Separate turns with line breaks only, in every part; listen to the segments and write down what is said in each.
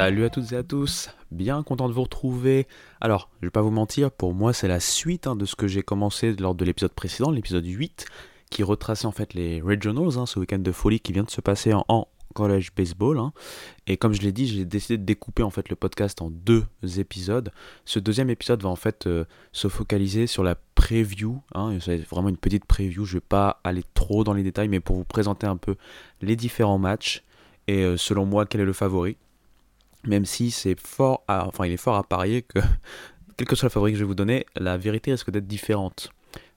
Salut à toutes et à tous, bien content de vous retrouver. Alors, je vais pas vous mentir, pour moi c'est la suite hein, de ce que j'ai commencé lors de l'épisode précédent, l'épisode 8, qui retraçait en fait les Regionals, hein, ce week-end de folie qui vient de se passer en, college baseball. Hein. Et comme je l'ai dit, j'ai décidé de découper en fait le podcast en deux épisodes. Ce deuxième épisode va en fait euh, se focaliser sur la preview. C'est vraiment une petite preview. Je vais pas aller trop dans les détails, mais pour vous présenter un peu les différents matchs et euh, selon moi quel est le favori. Même si c'est fort, enfin il est fort à parier que quel que soit le favori que je vais vous donner, la vérité risque d'être différente.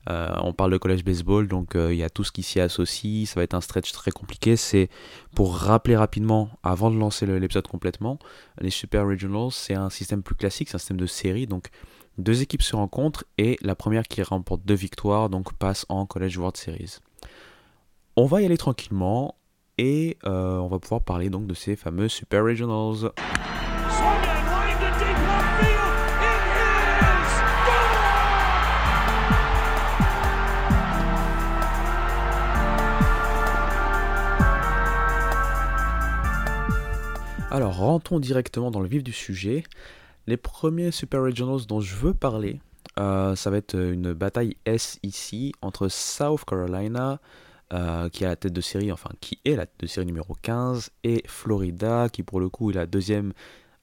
Euh, on parle de college baseball, donc euh, il y a tout ce qui s'y associe. Ça va être un stretch très compliqué. C'est pour rappeler rapidement, avant de lancer l'épisode complètement, les Super Regionals, c'est un système plus classique, c'est un système de série. Donc deux équipes se rencontrent et la première qui remporte deux victoires donc passe en College World Series. On va y aller tranquillement et euh, on va pouvoir parler donc de ces fameux Super Regionals. Alors rentrons directement dans le vif du sujet. Les premiers Super Regionals dont je veux parler, euh, ça va être une bataille S ici entre South Carolina, euh, qui a la tête de série, enfin qui est la tête de série numéro 15, et Florida, qui pour le coup est la deuxième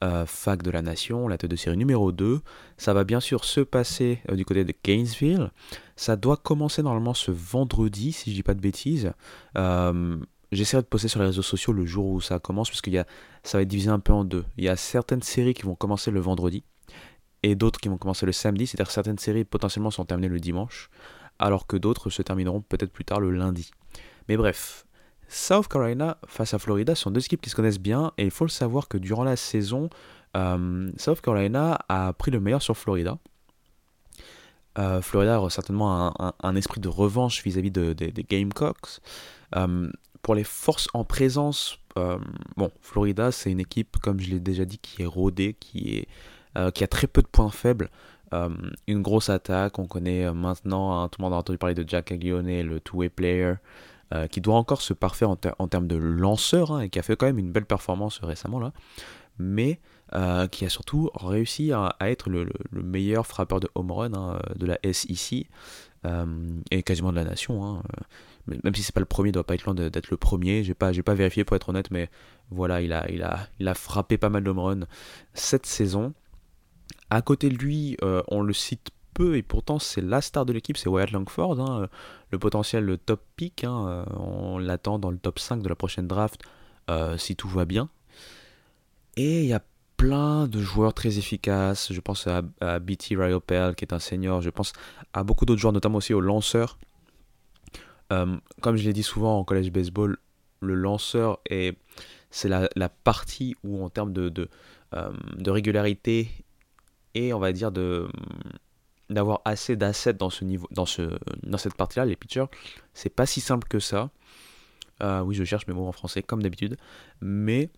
euh, fac de la nation, la tête de série numéro 2. Ça va bien sûr se passer du côté de Gainesville. Ça doit commencer normalement ce vendredi, si je dis pas de bêtises. J'essaierai de poster sur les réseaux sociaux le jour où ça commence, parce que ça va être divisé un peu en deux. Il y a certaines séries qui vont commencer le vendredi, et d'autres qui vont commencer le samedi, c'est-à-dire certaines séries potentiellement sont terminées le dimanche, alors que d'autres se termineront peut-être plus tard le lundi. Mais bref, South Carolina face à Florida sont deux équipes qui se connaissent bien, et il faut le savoir que durant la saison, euh, South Carolina a pris le meilleur sur Florida. Euh, Florida a certainement un, esprit de revanche vis-à-vis des Gamecocks. Euh, pour les forces en présence, bon, Florida, c'est une équipe, comme je l'ai déjà dit, qui est rodée, qui a très peu de points faibles. Euh, une grosse attaque, on connaît maintenant, hein, tout le monde a entendu parler de Jack Aguillone, le two-way player, qui doit encore se parfaire en, termes de lanceur, hein, et qui a fait quand même une belle performance récemment là, mais qui a surtout réussi à, être le, meilleur frappeur de home run hein, de la SEC, et quasiment de la nation même si c'est pas le premier, il doit pas être loin d'être le premier. J'ai pas, pas vérifié pour être honnête, mais voilà, il a, il a, frappé pas mal de runs cette saison. À côté de lui, euh, on le cite peu et pourtant c'est la star de l'équipe, c'est Wyatt Langford, hein, le potentiel top pick. Hein, euh, on l'attend dans le top 5 de la prochaine draft euh, si tout va bien. Et il y a plein de joueurs très efficaces. Je pense à, BT Ryopel qui est un senior. Je pense à beaucoup d'autres joueurs, notamment aussi aux lanceurs. Comme je l'ai dit souvent en collège baseball, le lanceur est c'est la, partie où en termes de, régularité et on va dire de d'avoir assez d'assets dans ce niveau dans ce dans cette partie là les pitchers c'est pas si simple que ça euh, oui je cherche mes mots en français comme d'habitude mais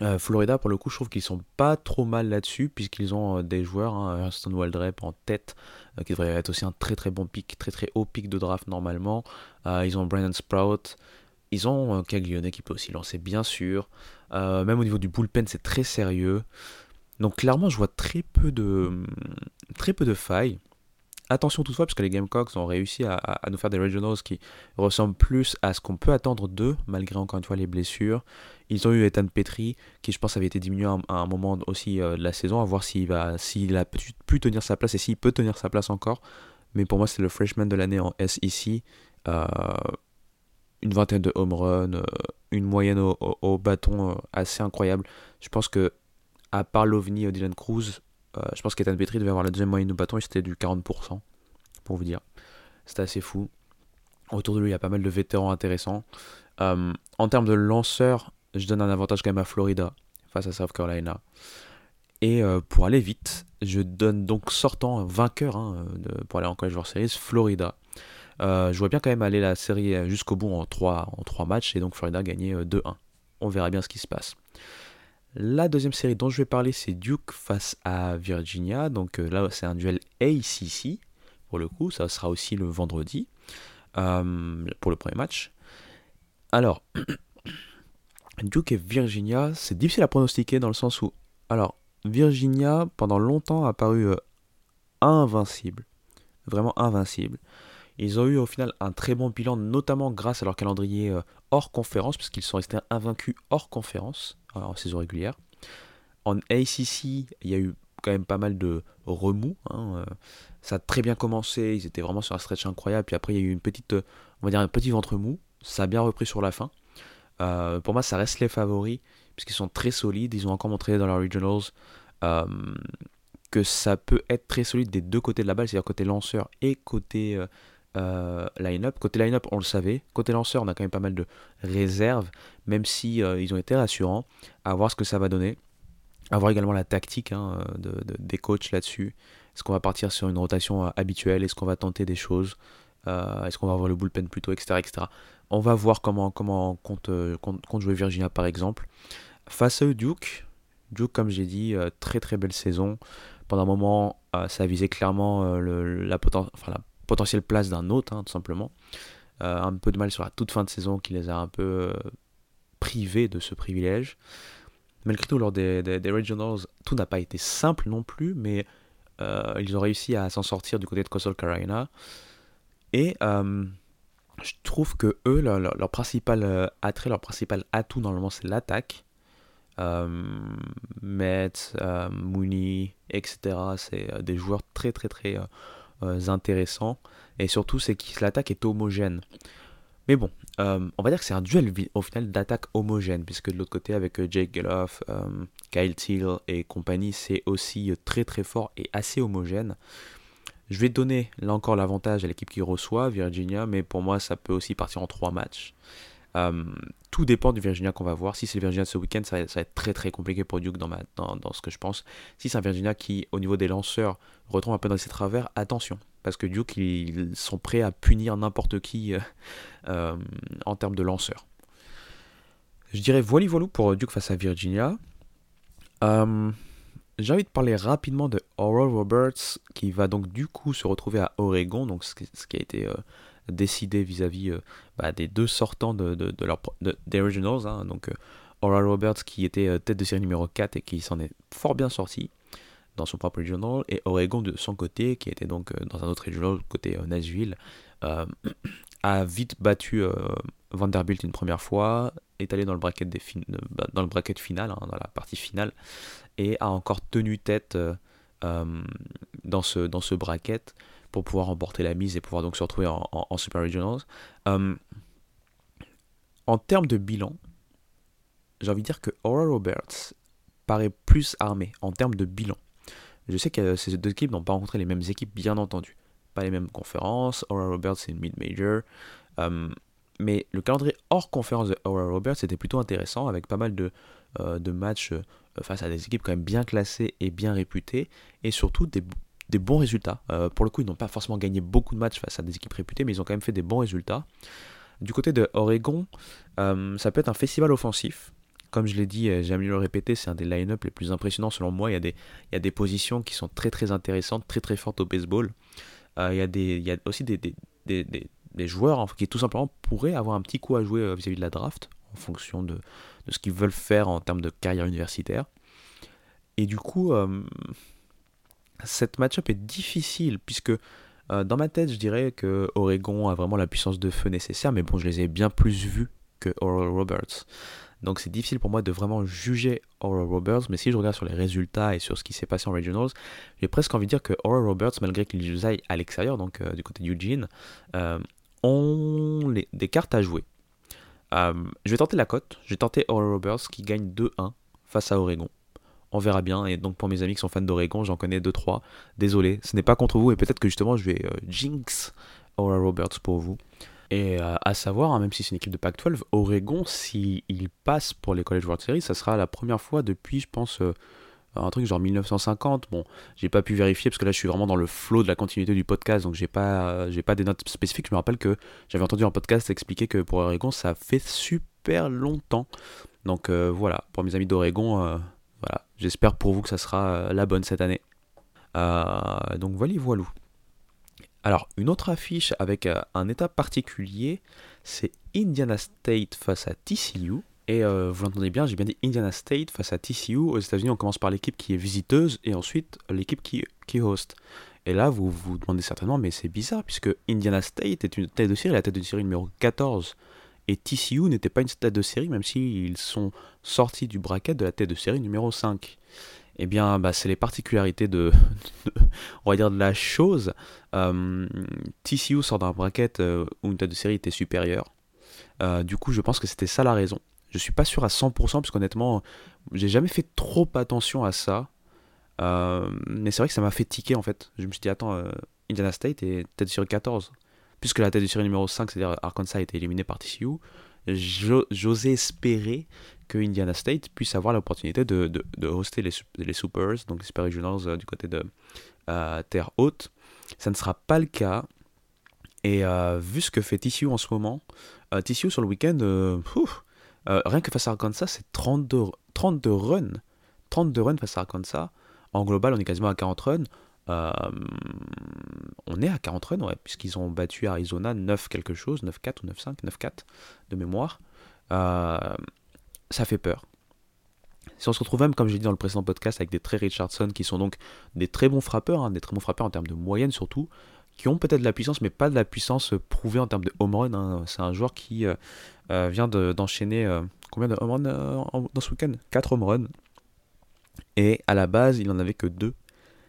euh, Florida, pour le coup, je trouve qu'ils sont pas trop mal là-dessus, puisqu'ils ont euh, des joueurs, hein, Waldrep en tête, qui devrait être aussi un très très bon pic, très très haut pic de draft normalement. ils ont Brandon Sprout, ils ont Caglione qui peut aussi lancer, bien sûr. même au niveau du bullpen, c'est très sérieux. Donc clairement, je vois très peu de, très peu de failles. Attention toutefois, parce que les Gamecocks ont réussi à, nous faire des regionals qui ressemblent plus à ce qu'on peut attendre d'eux, malgré encore une fois les blessures. Ils ont eu Ethan Petri, qui je pense avait été diminué à, un moment aussi euh, de la saison, à voir s'il a pu, tenir sa place et s'il peut tenir sa place encore. Mais pour moi, c'est le freshman de l'année en SEC. Euh, une vingtaine de home runs, euh, une moyenne au, bâton assez incroyable. Je pense que, à part l'OVNI Dylan Cruz, euh, je pense qu'Ethan Petri devait avoir la deuxième moyenne de bâton et c'était du 40%, pour vous dire. C'était assez fou. Autour de lui, il y a pas mal de vétérans intéressants. Euh, en termes de lanceurs, je donne un avantage quand même à Florida face à South Carolina. Et euh, pour aller vite, je donne donc sortant vainqueur hein, pour aller en College World Series, Florida. je vois bien quand même aller la série jusqu'au bout en 3, en 3 matchs et donc Florida gagner 2-1. On verra bien ce qui se passe. La deuxième série dont je vais parler, c'est Duke face à Virginia. Donc euh, là, c'est un duel ACC. Pour le coup, ça sera aussi le vendredi euh, pour le premier match. Alors, Duke et Virginia, c'est difficile à pronostiquer dans le sens où, alors, Virginia, pendant longtemps, a paru euh, invincible. Vraiment invincible. Ils ont eu au final un très bon bilan, notamment grâce à leur calendrier euh, hors conférence, puisqu'ils sont restés invaincus hors conférence en saison régulière. En ACC, il y a eu quand même pas mal de remous. Hein, euh. Ça a très bien commencé, ils étaient vraiment sur un stretch incroyable. Puis après, il y a eu une petite, on va dire un petit ventre mou. Ça a bien repris sur la fin. Euh, pour moi, ça reste les favoris, puisqu'ils sont très solides. Ils ont encore montré dans leurs regionals euh, que ça peut être très solide des deux côtés de la balle, c'est-à-dire côté lanceur et côté euh, line-up. Côté line-up, on le savait. Côté lanceur, on a quand même pas mal de réserves, même si ils ont été rassurants. À voir ce que ça va donner. À voir également la tactique hein, de, des coachs là-dessus. Est-ce qu'on va partir sur une rotation habituelle? Est-ce qu'on va tenter des choses? Est-ce qu'on va avoir le bullpen plutôt, etc., etc. On va voir comment, comment compte, euh, compte, jouer Virginia par exemple. Face à Duke, Duke comme j'ai dit, euh, très très belle saison. Pendant un moment, euh, ça visait clairement la, la, potentielle place d'un autre, hein, tout simplement. un peu de mal sur la toute fin de saison qui les a un peu privés de ce privilège. Malgré tout, lors des, des, Regionals, tout n'a pas été simple non plus, mais ils ont réussi à s'en sortir du côté de Coastal Carolina. Et je trouve que eux, leur, principal euh, attrait, leur principal atout normalement, c'est l'attaque. Euh, Metz, euh, Mooney, etc. C'est euh, des joueurs très très très intéressants. Et surtout, c'est que l'attaque est homogène. Mais bon, on va dire que c'est un duel au final d'attaque homogène, puisque de l'autre côté, avec Jake Geloff, Kyle Teal et compagnie, c'est aussi très très fort et assez homogène. Je vais donner là encore l'avantage à l'équipe qui reçoit, Virginia, mais pour moi ça peut aussi partir en trois matchs. Euh, tout dépend du Virginia qu'on va voir. Si c'est le Virginia ce week-end, ça, va être très très compliqué pour Duke dans, ma, dans, ce que je pense. Si c'est un Virginia qui, au niveau des lanceurs, retombe un peu dans ses travers, attention. Parce que Duke, ils sont prêts à punir n'importe qui euh, euh, en termes de lanceurs. Je dirais voilà voilà pour Duke face à Virginia. J'ai envie de parler rapidement de Oral Roberts, qui va donc du coup se retrouver à Oregon, donc ce qui a été euh, décidé vis-à-vis euh, bah, des deux sortants de, de, leur, des Originals. Hein. donc euh, Oral Roberts qui était tête de série numéro 4 et qui s'en est fort bien sorti dans son propre regional, et Oregon de son côté, qui était donc dans un autre regional côté Nashville, a vite battu Vanderbilt une première fois, est allé dans le bracket, des dans le bracket final, hein, dans la partie finale, et a encore tenu tête euh, euh, dans, ce, dans ce bracket pour pouvoir remporter la mise et pouvoir donc se retrouver en, Super Regionals. Euh, en termes de bilan, j'ai envie de dire que Aura Roberts paraît plus armé en termes de bilan. Je sais que ces deux équipes n'ont pas rencontré les mêmes équipes, bien entendu. Pas les mêmes conférences. Aura Roberts, c'est une mid-major. mais le calendrier hors conférence de Aura Roberts était plutôt intéressant avec pas mal de, de matchs face à des équipes quand même bien classées et bien réputées, et surtout des, bons résultats. Euh, pour le coup, ils n'ont pas forcément gagné beaucoup de matchs face à des équipes réputées, mais ils ont quand même fait des bons résultats. Du côté de Oregon, euh, ça peut être un festival offensif. Comme je l'ai dit, euh, j'aime le répéter, c'est un des line-up les plus impressionnants selon moi. Il y, a des, il y a des positions qui sont très très intéressantes, très très fortes au baseball. il, y a des, il y a aussi des, des, des, des joueurs qui tout simplement pourraient avoir un petit coup à jouer vis-à-vis -vis de la draft en fonction de, de ce qu'ils veulent faire en termes de carrière universitaire. Et du coup, cette match-up est difficile, puisque euh, dans ma tête, je dirais que Oregon a vraiment la puissance de feu nécessaire, mais bon, je les ai bien plus vus que Oral Roberts. Donc c'est difficile pour moi de vraiment juger Oral Roberts, mais si je regarde sur les résultats et sur ce qui s'est passé en Regionals, j'ai presque envie de dire que Oral Roberts, malgré qu'ils aillent à l'extérieur, donc euh, du côté de Eugene, ont des cartes à jouer. Euh, je vais tenter la cote. Je vais tenter Oral Roberts qui gagne 2-1 face à Oregon. On verra bien. Et donc pour mes amis qui sont fans d'Oregon, j'en connais 2-3. Désolé, ce n'est pas contre vous. Et peut-être que justement je vais euh, jinx Oral Roberts pour vous. Et euh, à savoir, hein, même si c'est une équipe de Pac-12, Oregon, s'il passe pour les College World Series, ça sera la première fois depuis, je pense, un truc genre 1950. Bon, j'ai pas pu vérifier parce que là je suis vraiment dans le flow de la continuité du podcast, donc j'ai pas, j'ai pas des notes spécifiques. Je me rappelle que j'avais entendu un podcast expliquer que pour Oregon ça fait super longtemps. Donc euh, voilà, pour mes amis d'Oregon, euh, j'espère pour vous que ça sera euh, la bonne cette année. donc voilà, voilou. Alors, une autre affiche avec un état particulier, c'est Indiana State face à TCU. Et vous l'entendez bien, j'ai bien dit Indiana State face à TCU. Aux États-Unis, on commence par l'équipe qui est visiteuse et ensuite l'équipe qui, qui host. Et là, vous vous demandez certainement, mais c'est bizarre, puisque Indiana State est une tête de série, la tête de série numéro 14. Et TCU n'était pas une tête de série, même s'ils sont sortis du bracket de la tête de série numéro 5. Eh bien, bah, c'est les particularités de, on va dire, de la chose. Euh, TCU sort d'un bracket euh, où une tête de série était supérieure. Euh, du coup, je pense que c'était ça la raison. Je suis pas sûr à 100%, parce qu'honnêtement, j'ai jamais fait trop attention à ça. mais c'est vrai que ça m'a fait tiquer en fait. Je me suis dit, attends, Indiana State est tête de série 14. Puisque la tête de série numéro 5, c'est-à-dire Arkansas, a été éliminé par TCU, j'osais espérer que Indiana State puisse avoir l'opportunité de, hoster les, les Supers, donc les Super Regionals euh, du côté de euh, Terre Haute. Ça ne sera pas le cas. Et euh, vu ce que fait TCU en ce moment, TCU sur le week-end, rien que face à Arkansas, c'est 32, 32 runs. 32 runs face à Arkansas. En global, on est quasiment à 40 runs. On est à 40 runs, puisqu'ils ont battu Arizona 9 quelque chose, 9-4 ou 9-5, 9-4 de mémoire. Euh, ça fait peur. Si on se retrouve même, comme j'ai dit dans le précédent podcast, avec des Trey Richardson qui sont donc des très bons frappeurs, hein, des très bons frappeurs en termes de moyenne surtout, qui ont peut-être de la puissance, mais pas de la puissance prouvée en termes de home run. Hein. C'est un joueur qui euh, euh, vient d'enchaîner euh, combien de home run dans ce week-end? 4 home runs. Et à la base, il n'en avait que 2.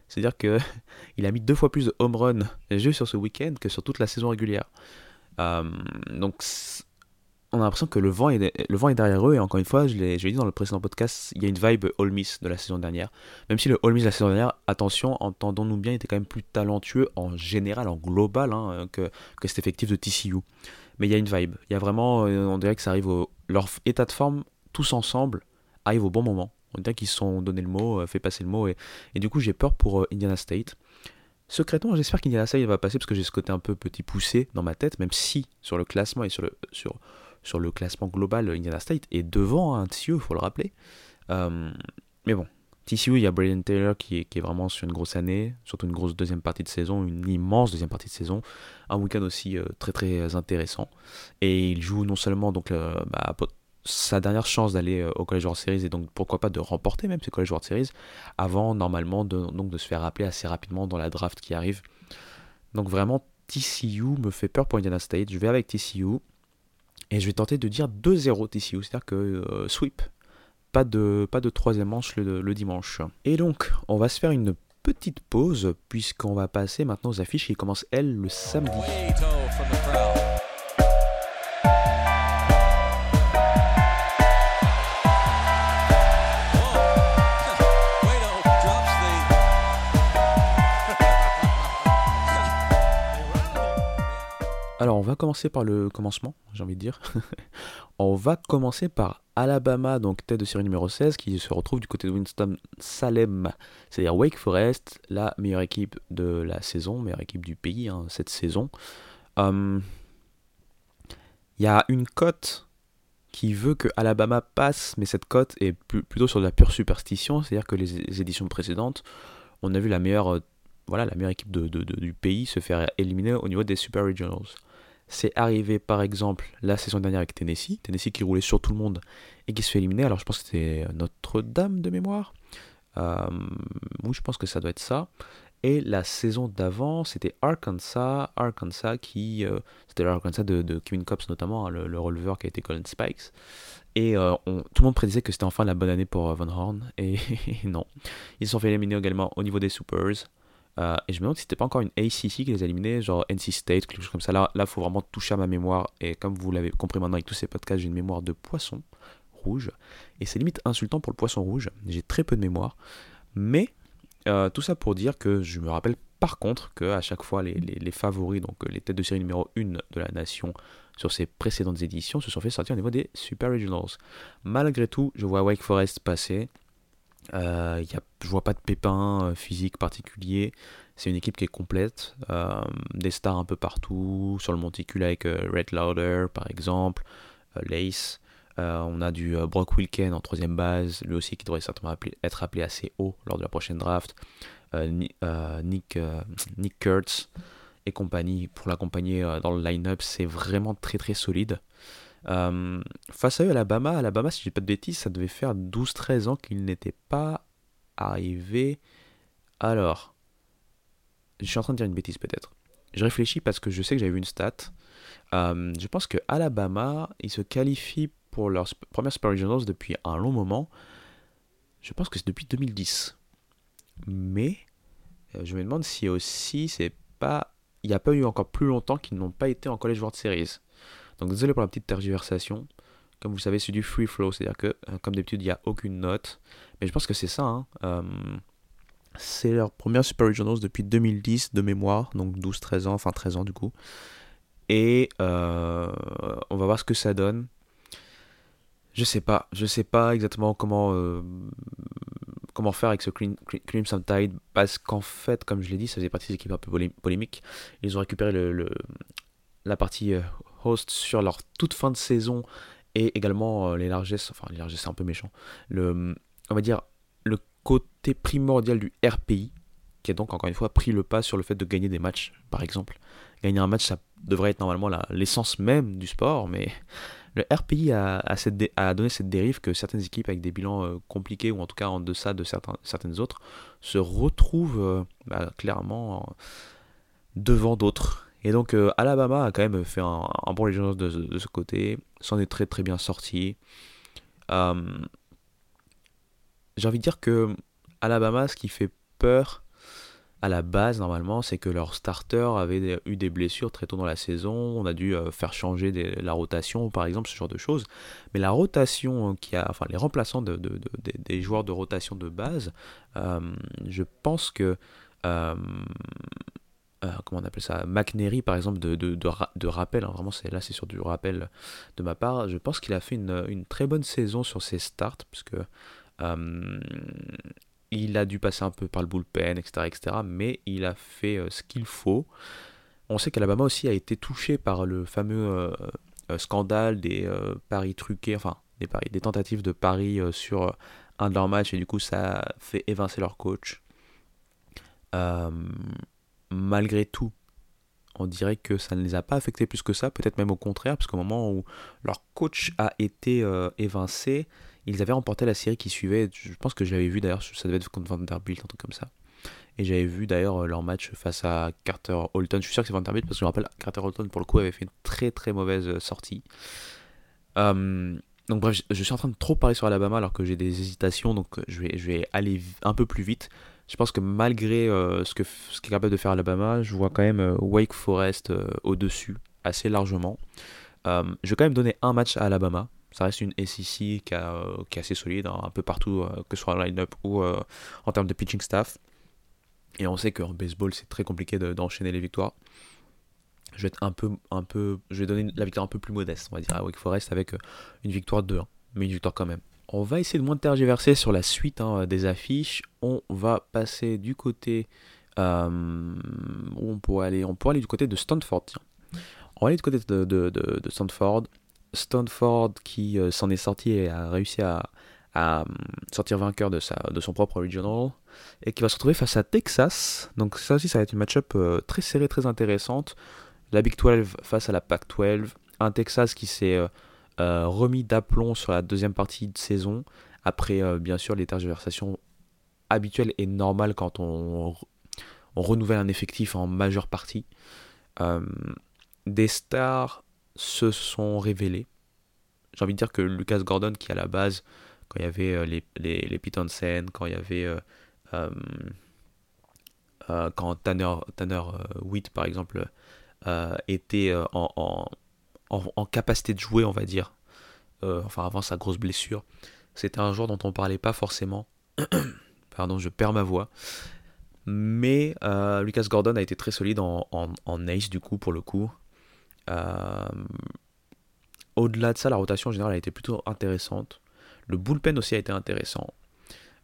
C'est-à-dire qu'il a mis deux fois plus de home run juste sur ce week-end que sur toute la saison régulière. donc on a l'impression que le vent, est, le vent est derrière eux. Et encore une fois, je l'ai dit dans le précédent podcast, il y a une vibe All Miss de la saison dernière. Même si le All Miss de la saison dernière, attention, entendons-nous bien, était quand même plus talentueux en général, en global, hein, que, que cet effectif de TCU. Mais il y a une vibe. Il y a vraiment, euh, on dirait que ça arrive au. Leur état de forme, tous ensemble, arrive au bon moment. On dirait qu'ils se sont donné le mot, euh, fait passer le mot. Et, du coup, j'ai peur pour euh, Indiana State. Secrètement, j'espère qu'Indiana State va passer parce que j'ai ce côté un peu petit poussé dans ma tête, même si sur le classement et sur le, sur, sur le classement global, Indiana State est devant un TCU, il faut le rappeler. Euh, mais bon, TCU, il y a Braden Taylor qui est, qui est, vraiment sur une grosse année, surtout une grosse deuxième partie de saison, une immense deuxième partie de saison, un week-end aussi euh, très très intéressant. Et il joue non seulement donc bah, sa dernière chance d'aller euh, au College World Series et donc pourquoi pas de remporter même ce College World Series avant normalement de, donc de se faire rappeler assez rapidement dans la draft qui arrive. Donc vraiment TCU me fait peur pour Indiana State. Je vais avec TCU. Et je vais tenter de dire 2-0 TCU, c'est-à-dire que euh, sweep. Pas de, pas de troisième manche le, le, dimanche. Et donc, on va se faire une petite pause, puisqu'on va passer maintenant aux affiches qui commencent, elles, le samedi. Alors, on va commencer par le commencement, j'ai envie de dire. on va commencer par Alabama, donc tête de série numéro 16, qui se retrouve du côté de Winston-Salem, c'est-à-dire Wake Forest, la meilleure équipe de la saison, meilleure équipe du pays hein, cette saison. Hum, il y a une cote qui veut que Alabama passe, mais cette cote est plutôt sur de la pure superstition, c'est-à-dire que les, éditions précédentes, on a vu la meilleure, meilleure équipe du pays se faire éliminer au niveau des Super Regionals. C'est arrivé par exemple la saison dernière avec Tennessee, Tennessee qui roulait sur tout le monde et qui se fait éliminer. Alors je pense que c'était Notre-Dame de mémoire. Euh, oui, je pense que ça doit être ça. Et la saison d'avant, c'était Arkansas, Arkansas qui, euh, c'était l'Arkansas de, de, Kevin Cops notamment, hein, le, releveur qui a été Colin Spikes. Et euh, tout le monde prédisait que c'était enfin la bonne année pour Von Horn. Et non, ils se sont fait éliminer également au niveau des Supers. Euh, et je me demande si c'était pas encore une ACC qui les a éliminés, genre NC State, quelque chose comme ça. Là, il faut vraiment toucher à ma mémoire. Et comme vous l'avez compris maintenant avec tous ces podcasts, j'ai une mémoire de poisson rouge. Et c'est limite insultant pour le poisson rouge. J'ai très peu de mémoire. Mais euh, tout ça pour dire que je me rappelle par contre que à chaque fois les, les, favoris, donc les têtes de série numéro 1 de la nation sur ces précédentes éditions, se sont fait sortir au niveau des Super Regionals. Malgré tout, je vois Wake Forest passer. Euh, y a, je vois pas de pépins euh, physiques particuliers. C'est une équipe qui est complète. Euh, des stars un peu partout. Sur le monticule avec euh, Red Lauder par exemple. Lace. on a du Brock Wilken en troisième base. Lui aussi qui devrait certainement être appelé assez haut lors de la prochaine draft. Nick, Nick Kurtz et compagnie pour l'accompagner dans le line-up. C'est vraiment très très solide. Face à eux, Alabama, Alabama, si je dis pas de bêtises, ça devait faire 12-13 ans qu'ils n'étaient pas arrivés. Alors, je suis en train de dire une bêtise peut-être. Je réfléchis parce que je sais que j'avais vu une stat. je pense que Alabama, ils se qualifient pour leur première Super Regionals depuis un long moment. Je pense que c'est depuis 2010. Mais euh, je me demande si aussi c'est pas. Il n'y a pas eu encore plus longtemps qu'ils n'ont pas été en College World Series. Donc désolé pour la petite tergiversation. Comme vous le savez, c'est du free flow, c'est-à-dire que, euh, comme d'habitude, il n'y a aucune note. Mais je pense que c'est ça. Hein. Euh, c'est leur première Super Regionals depuis 2010 de mémoire, donc 12-13 ans, enfin 13 ans du coup. Et on va voir ce que ça donne. Je sais pas, je sais pas exactement comment comment faire avec ce Crimson Tide parce qu'en fait, comme je l'ai dit, ça faisait partie des équipes un peu polémiques. Ils ont récupéré le, la partie euh, host sur leur toute fin de saison et également euh, les largesses, enfin les largesses c'est un peu méchant, le, on va dire le côté primordial du RPI qui a donc encore une fois pris le pas sur le fait de gagner des matchs par exemple. Gagner un match ça devrait être normalement l'essence même du sport mais le RPI a, donné cette dérive que certaines équipes avec des bilans euh, compliqués, ou en tout cas en deçà de certaines autres, se retrouvent euh, bah, clairement devant d'autres. Et donc euh, Alabama a quand même fait un, bon Legends de, ce côté, s'en est très très bien sorti. J'ai envie de dire que Alabama, ce qui fait peur, à la base, normalement, c'est que leur starter avait eu des blessures très tôt dans la saison. On a dû euh, faire changer la rotation, par exemple, ce genre de choses. Mais la rotation euh, qui a, enfin, les remplaçants de, des joueurs de rotation de base, euh, je pense que. Comment on appelle ça McNary par exemple de, de, rappel hein, vraiment là c'est sur du rappel de ma part je pense qu'il a fait une, une, très bonne saison sur ses starts puisque il a dû passer un peu par le bullpen, etc., etc., mais il a fait euh, ce qu'il faut. On sait qu'Alabama aussi a été touché par le fameux euh, euh, scandale des paris truqués, enfin des paris, des tentatives de paris sur un de leurs matchs et du coup ça a fait évincer leur coach. Malgré tout, on dirait que ça ne les a pas affectés plus que ça, peut-être même au contraire, parce qu'au moment où leur coach a été évincé, ils avaient remporté la série qui suivait. Je pense que je l'avais vu d'ailleurs, ça devait être contre Vanderbilt, un truc comme ça. Et j'avais vu d'ailleurs leur match face à Carter Holton. Je suis sûr que c'est Vanderbilt parce que je me rappelle, Carter Holton pour le coup avait fait une très très mauvaise euh, sortie. Euh, donc bref, je suis en train de trop parler sur Alabama alors que j'ai des hésitations, donc euh, je vais aller un peu plus vite. Je pense que malgré ce que ce qu'est capable de faire Alabama, je vois quand même Wake Forest au-dessus assez largement. je vais quand même donner un match à Alabama ça reste une SEC qui, est assez solide hein, un peu partout, euh, que ce soit en line-up ou euh, en termes de pitching staff. Et on sait qu'en baseball, c'est très compliqué d'enchaîner les victoires. Je vais, être un peu, un peu, je vais donner la victoire un peu plus modeste, on va dire, à Wake Forest avec euh, une victoire de 2 mais une victoire quand même. On va essayer de moins tergiverser sur la suite hein, des affiches. On va passer du côté. où on pourrait aller On pourrait aller du côté de Stanford. On va aller du côté de, Stanford. Stanford qui euh, s'en est sorti et a réussi à, sortir vainqueur de, sa, son propre regional et qui va se retrouver face à Texas. Donc ça aussi ça va être une match-up euh, très serrée, très intéressante. La Big 12 face à la Pac 12. Un Texas qui s'est euh, remis d'aplomb sur la deuxième partie de saison après bien sûr les tergiversations habituelles et normales quand on, on, renouvelle un effectif en majeure partie. des stars se sont révélés. J'ai envie de dire que Lucas Gordon, qui à la base, quand il y avait euh, les, les, les scène, quand il y avait. Euh, euh, quand Tanner, Tanner Witt, par exemple, était en, en, capacité de jouer, on va dire, enfin avant sa grosse blessure, c'était un joueur dont on parlait pas forcément. Pardon, je perds ma voix. Mais Lucas Gordon a été très solide en, ace, du coup, pour le coup. Euh, au-delà de ça, la rotation en général a été plutôt intéressante. Le bullpen aussi a été intéressant.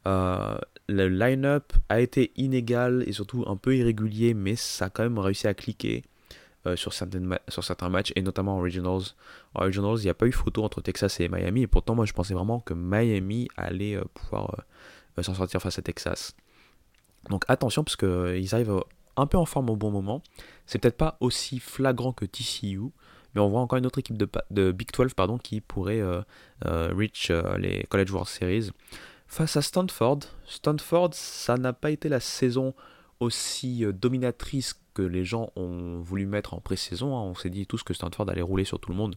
Euh, le line-up a été inégal et surtout un peu irrégulier, mais ça a quand même réussi à cliquer euh, sur, sur certains matchs, et notamment en Regionals. En Regionals, il n'y a pas eu photo entre Texas et Miami, et pourtant, moi je pensais vraiment que Miami allait pouvoir s'en sortir face à Texas. Donc attention, parce qu'ils arrivent un peu en forme au bon moment. C'est peut-être pas aussi flagrant que TCU, mais on voit encore une autre équipe de, de Big 12 pardon, qui pourrait reach les College World Series. Face à Stanford, Stanford, ça n'a pas été la saison aussi dominatrice que les gens ont voulu mettre en pré-saison. Hein. On s'est dit tous que Stanford allait rouler sur tout le monde.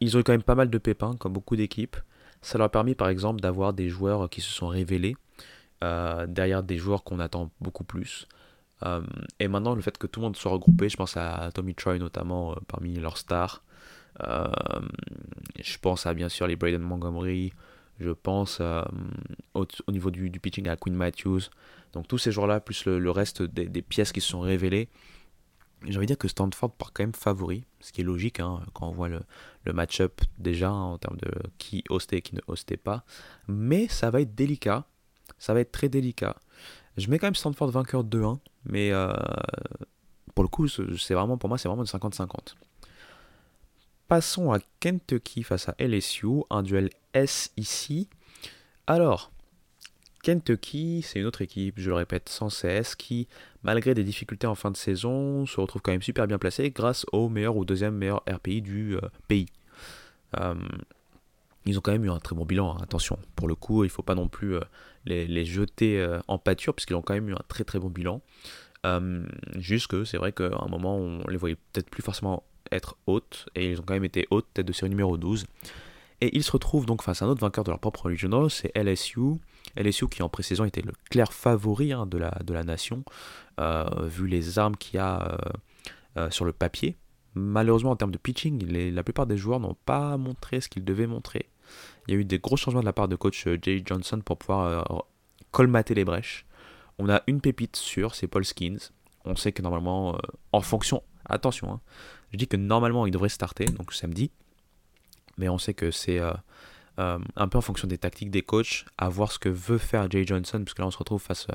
ils ont eu quand même pas mal de pépins, comme beaucoup d'équipes. Ça leur a permis par exemple d'avoir des joueurs qui se sont révélés euh, derrière des joueurs qu'on attend beaucoup plus. Euh, et maintenant, le fait que tout le monde soit regroupé, je pense à Tommy Troy notamment euh, parmi leurs stars. je pense à bien sûr les Braden Montgomery. Je pense au, niveau du, pitching à Quinn Matthews. Donc tous ces joueurs-là, plus le, reste des, pièces qui se sont révélées. J'ai envie de dire que Stanford part quand même favori, ce qui est logique hein, quand on voit le, le match-up déjà hein, en termes de qui hostait et qui ne hostait pas. Mais ça va être délicat, ça va être très délicat. Je mets quand même Stanford vainqueur 2-1, mais euh, pour le coup, c'est vraiment pour moi, c'est vraiment de 50-50. Passons à Kentucky face à LSU, un duel S ici. Alors, Kentucky, c'est une autre équipe, je le répète, sans CS, qui, malgré des difficultés en fin de saison, se retrouve quand même super bien placé grâce au meilleur ou deuxième meilleur RPI du euh, pays. Euh, ils ont quand même eu un très bon bilan, hein, attention. Pour le coup, il ne faut pas non plus euh, les, jeter en pâture, puisqu'ils ont quand même eu un très très bon bilan. juste que c'est vrai qu'à un moment, on les voyait peut-être plus forcément être hautes, et ils ont quand même été hautes, tête de série numéro 12. Et ils se retrouvent donc face à un autre vainqueur de leur propre regional, c'est LSU. LSU qui en pré-saison était le clair favori hein, de, la, de la nation, euh, vu les armes qu'il y a euh, euh, sur le papier. Malheureusement, en termes de pitching, la plupart des joueurs n'ont pas montré ce qu'ils devaient montrer. Il y a eu des gros changements de la part de coach Jay Johnson pour pouvoir colmater les brèches. On a une pépite sûre, c'est Paul Skins. On sait que normalement, en fonction, attention, hein, je dis que normalement il devrait starter, donc samedi, mais on sait que c'est euh, euh, un peu en fonction des tactiques des coachs, à voir ce que veut faire Jay Johnson, puisque là on se retrouve face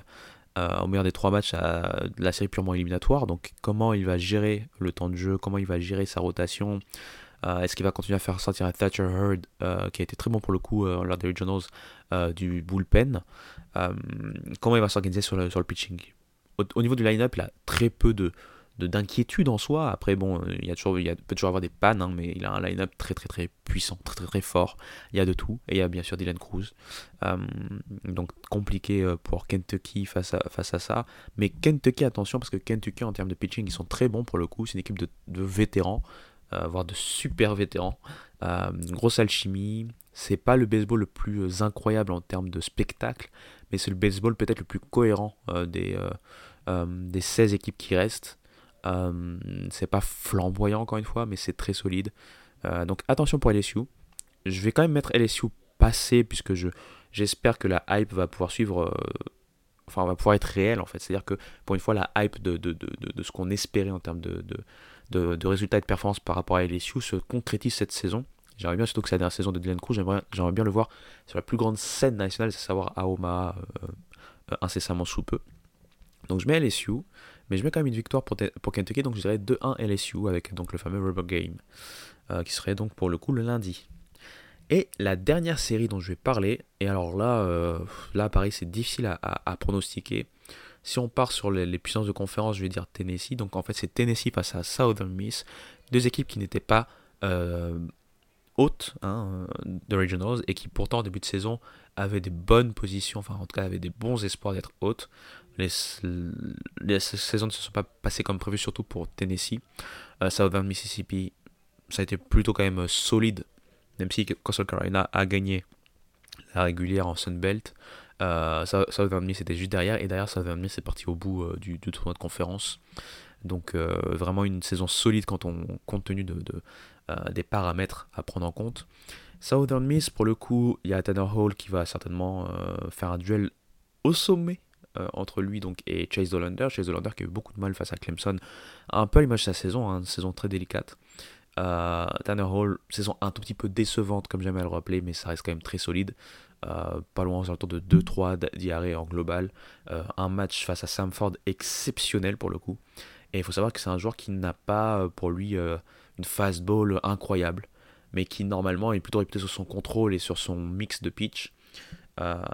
euh, au meilleur des trois matchs à la série purement éliminatoire. Donc comment il va gérer le temps de jeu, comment il va gérer sa rotation? Est-ce qu'il va continuer à faire sortir Thatcher Heard, qui a été très bon pour le coup lors des regionals du bullpen? Comment il va s'organiser sur le, sur le pitching? Au, au, niveau du line-up, il a très peu de, d'inquiétude en soi. Après, bon, il, y a toujours, il peut toujours avoir des pannes, hein, mais il a un line-up très très très puissant, très très fort. Il y a de tout. Et il y a bien sûr Dylan Cruz. Euh, donc compliqué euh, pour Kentucky face à, ça. Mais Kentucky, attention, parce que Kentucky, en termes de pitching, ils sont très bons pour le coup. C'est une équipe de, vétérans, euh, voire de super vétérans. grosse alchimie. C'est pas le baseball le plus incroyable en termes de spectacle, mais c'est le baseball peut-être le plus cohérent des, des 16 équipes qui restent. Euh, c'est pas flamboyant encore une fois, mais c'est très solide. Euh, donc attention pour LSU. Je vais quand même mettre LSU passé puisque je j'espère que la hype va pouvoir suivre euh, enfin va pouvoir être réelle en fait. C'est-à-dire que pour une fois la hype de, de, de, de ce qu'on espérait en termes de, de, résultats et de performance par rapport à LSU se concrétise cette saison. J'aimerais bien surtout que c'est la dernière saison de Dylan Cruz, j'aimerais, j'aimerais bien le voir sur la plus grande scène nationale, c'est à savoir à Omaha incessamment sous peu. Donc je mets LSU. Mais je mets quand même une victoire pour, Kentucky, donc je dirais 2-1 LSU avec donc le fameux Rubber Game, euh, qui serait donc pour le coup le lundi. Et la dernière série dont je vais parler, et alors là, euh, là pareil, c'est difficile à, pronostiquer. Si on part sur les, puissances de conférence, je vais dire Tennessee. Donc en fait, c'est Tennessee face à Southern Miss, deux équipes qui n'étaient pas euh, hautes hein, de Regionals et qui pourtant en début de saison avaient des bonnes positions, enfin en tout cas avaient des bons espoirs d'être hautes. Les, saisons ne se sont pas passées comme prévu, surtout pour Tennessee. Euh, Southern Mississippi, ça a été plutôt quand même solide, même si Coastal Carolina a gagné la régulière en Sun Belt. Euh, Southern Miss était juste derrière, et derrière Southern Miss est parti au bout euh, du, tournoi de conférence. Donc vraiment une saison solide quand on compte tenu de, des paramètres à prendre en compte. Southern Miss, pour le coup, il y a Tanner Hall qui va certainement faire un duel au sommet euh, entre lui donc, et Chase Dolander. Chase Dolander qui a eu beaucoup de mal face à Clemson. Un peu l'image de sa saison, hein, une saison très délicate. Euh, Tanner Hall, saison un tout petit peu décevante, comme j'aime à le rappeler, mais ça reste quand même très solide. Euh, pas loin aux alentours de 2-3 diarrhées en global. un match face à Samford exceptionnel pour le coup. Et il faut savoir que c'est un joueur qui n'a pas pour lui une fastball incroyable, mais qui normalement est plutôt réputé sur son contrôle et sur son mix de pitch.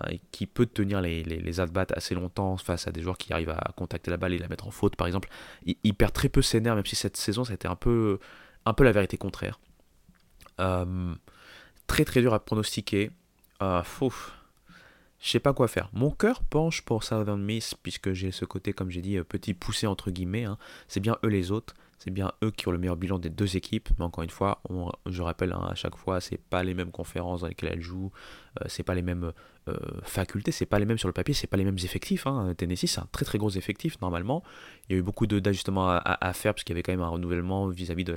et qui peut tenir les, les, les at-bats assez longtemps face à des joueurs qui arrivent à contacter la balle et la mettre en faute, par exemple. Il, perd très peu ses nerfs, même si cette saison, ça a été un peu, la vérité contraire. très très dur à pronostiquer. Euh, je sais pas quoi faire. Mon cœur penche pour Southern Miss, puisque j'ai ce côté, comme j'ai dit, euh, petit poussé entre guillemets. Hein. C'est bien eux les autres, c'est bien eux qui ont le meilleur bilan des deux équipes. Mais encore une fois, je rappelle hein, à chaque fois, c'est pas les mêmes conférences dans lesquelles elles jouent, euh, c'est pas les mêmes euh, facultés, c'est pas les mêmes sur le papier, c'est pas les mêmes effectifs. Hein. Tennessee, c'est un très très gros effectif normalement. Il y a eu beaucoup d'ajustements à, faire, puisqu'il y avait quand même un renouvellement vis-à-vis des,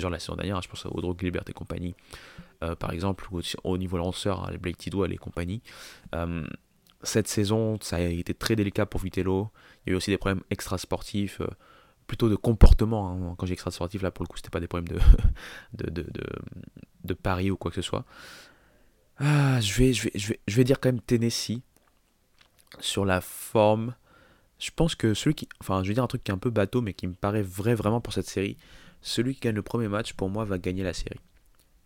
gens de la saison dernière. Je pense à Audrey Gilbert et compagnie. Euh, par exemple, ou au niveau lanceur, hein, les Blake Tidwell et compagnie. Euh, cette saison, ça a été très délicat pour Vitello. Il y a eu aussi des problèmes extra-sportifs, euh, plutôt de comportement. Hein. Quand j'ai extra-sportif, là, pour le coup, c'était pas des problèmes de, de, de, de, pari ou quoi que ce soit. Ah, je, vais, je, vais, je, vais, je vais dire quand même Tennessee. Sur la forme, je pense que celui qui. Enfin, je vais dire un truc qui est un peu bateau, mais qui me paraît vrai vraiment pour cette série. Celui qui gagne le premier match, pour moi, va gagner la série.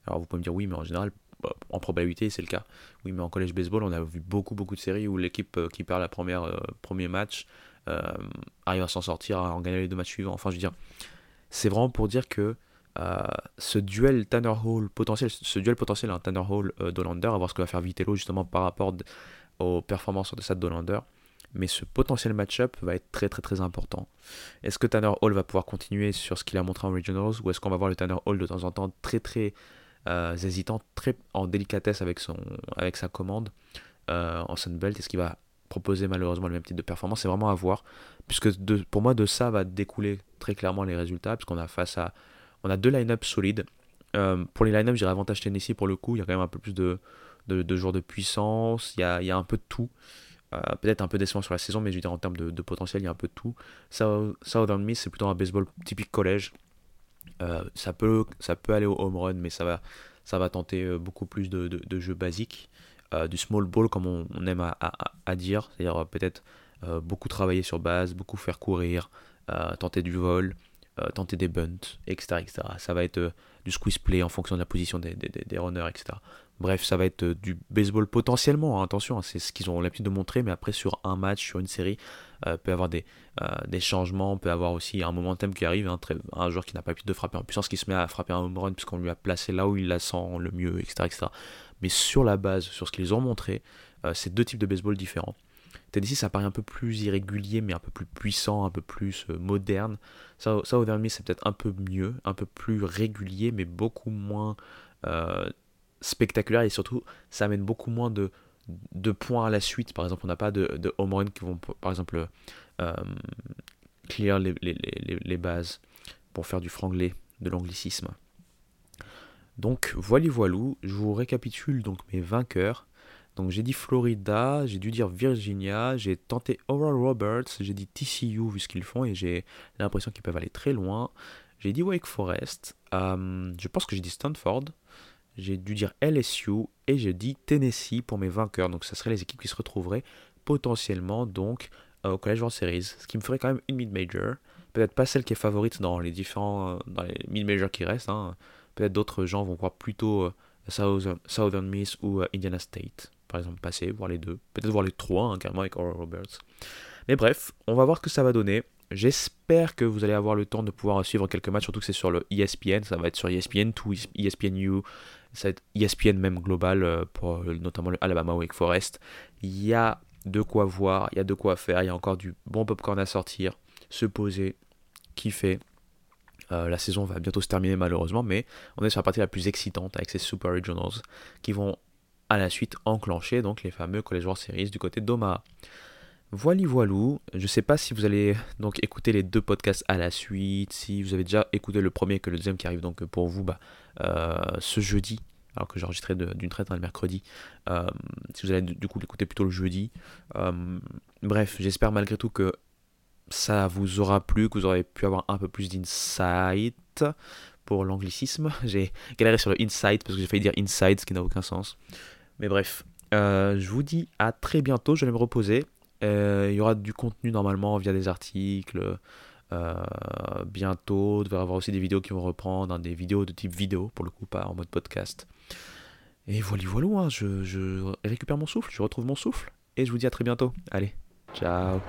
Alors vous pouvez me dire oui, mais en général, bah, en probabilité, c'est le cas. Oui, mais en collège baseball, on a vu beaucoup, beaucoup de séries où l'équipe euh, qui perd la première euh, premier match arrive à s'en sortir, à en gagner les deux matchs suivants. Enfin, je veux dire, c'est vraiment pour dire que ce duel Tanner Hall potentiel, ce duel potentiel un Tanner Hall Dolander, à voir ce que va faire Vitello justement par rapport aux performances de cette Dolander. Mais ce potentiel match-up va être très très très important. Est-ce que Tanner Hall va pouvoir continuer sur ce qu'il a montré en Regionals ou est-ce qu'on va voir le Tanner Hall de temps en temps très très euh, hésitant, très en délicatesse avec, son, avec sa commande euh, en Sunbelt? Est-ce qu'il va proposer malheureusement le même type de performance C'est vraiment à voir. Puisque pour moi, de ça va découler très clairement les résultats. Puisqu'on a face à. On a deux line-up solides. Euh, pour les line-up, j'irai avantage Tennessee pour le coup. Il y a quand même un peu plus de, de, de joueurs de puissance. Il y a, il y a un peu de tout. Euh, peut-être un peu décevant sur la saison, mais je veux dire en termes de, potentiel, il y a un peu de tout. Southern Miss, c'est plutôt un baseball typique collège. Euh, ça, peut, ça peut aller au home run, mais ça va, ça va tenter beaucoup plus de, de, jeux basiques. Euh, du small ball, comme on, aime à, dire, c'est-à-dire peut-être beaucoup travailler sur base, beaucoup faire courir, tenter du vol, tenter des bunts, etc., etc. Ça va être du squeeze play en fonction de la position des, runners, etc. Bref, ça va être euh, du baseball potentiellement, hein, attention, hein, c'est ce qu'ils ont l'habitude de montrer, mais après sur un match, sur une série, euh, peut avoir des, euh, des changements, peut avoir aussi un momentum qui arrive, hein, un joueur qui n'a pas l'habitude de frapper en puissance qui se met à frapper un home run puisqu'on lui a placé là où il la sent le mieux, etc. etc. Mais sur la base, sur ce qu'ils ont montré, c'est deux types de baseball différents. Tennessee, ça paraît un peu plus irrégulier, mais un peu plus puissant, un peu plus moderne. Ça, ça au dernier, c'est peut-être un peu mieux, un peu plus régulier, mais beaucoup moins spectaculaire et surtout ça amène beaucoup moins de, de points à la suite. Par exemple, on n'a pas de, de, home run qui vont, par exemple, euh, clear les, les, les, les, bases pour faire du franglais, de l'anglicisme. Donc, voilà, voilou, je vous récapitule donc mes vainqueurs. Donc, j'ai dit Florida, j'ai dû dire Virginia, j'ai tenté Oral Roberts, j'ai dit TCU vu ce qu'ils font et j'ai l'impression qu'ils peuvent aller très loin. J'ai dit Wake Forest, euh, je pense que j'ai dit Stanford, j'ai dû dire LSU et j'ai dit Tennessee pour mes vainqueurs. Donc, ce seraient les équipes qui se retrouveraient potentiellement donc euh, au College World Series, ce qui me ferait quand même une mid-major. Peut-être pas celle qui est favorite dans les différents euh, dans les mid-majors qui restent. Hein. Peut-être d'autres gens vont voir plutôt euh, Southern, Miss ou Indiana State, par exemple, passer, voir les deux. Peut-être voir les trois, hein, carrément avec Oral Roberts. Mais bref, on va voir ce que ça va donner. J'espère que vous allez avoir le temps de pouvoir suivre quelques matchs, surtout que c'est sur le ESPN, ça va être sur ESPN 2, ESPNU, ça va être ESPN même global euh, pour notamment le Alabama Wake Forest. Il y a de quoi voir, il y a de quoi faire, il y a encore du bon popcorn à sortir, se poser, kiffer. Euh, la saison va bientôt se terminer malheureusement, mais on est sur la partie la plus excitante avec ces Super Regionals qui vont à la suite enclencher donc les fameux College World Series du côté d'Omaha. Voilà, voilou. Je ne sais pas si vous allez donc écouter les deux podcasts à la suite, si vous avez déjà écouté le premier que le deuxième qui arrive donc pour vous bah, euh, ce jeudi, alors que j'enregistrais d'une traite le mercredi. Euh, si vous allez du coup l'écouter plutôt le jeudi. Bref, j'espère malgré tout que ça vous aura plu, que vous aurez pu avoir un peu plus d'insight pour l'anglicisme. J'ai galéré sur le insight parce que j'ai failli dire inside, ce qui n'a aucun sens. Mais bref, je vous dis à très bientôt, je vais me reposer. Euh, il y aura du contenu normalement via des articles. Euh, bientôt, il devrait y avoir aussi des vidéos qui vont reprendre, hein, des vidéos de type vidéo pour le coup, pas en mode podcast.
Et voilà, voilà, hein, je récupère mon souffle, je retrouve mon souffle. Et je vous dis à très bientôt. Allez, ciao.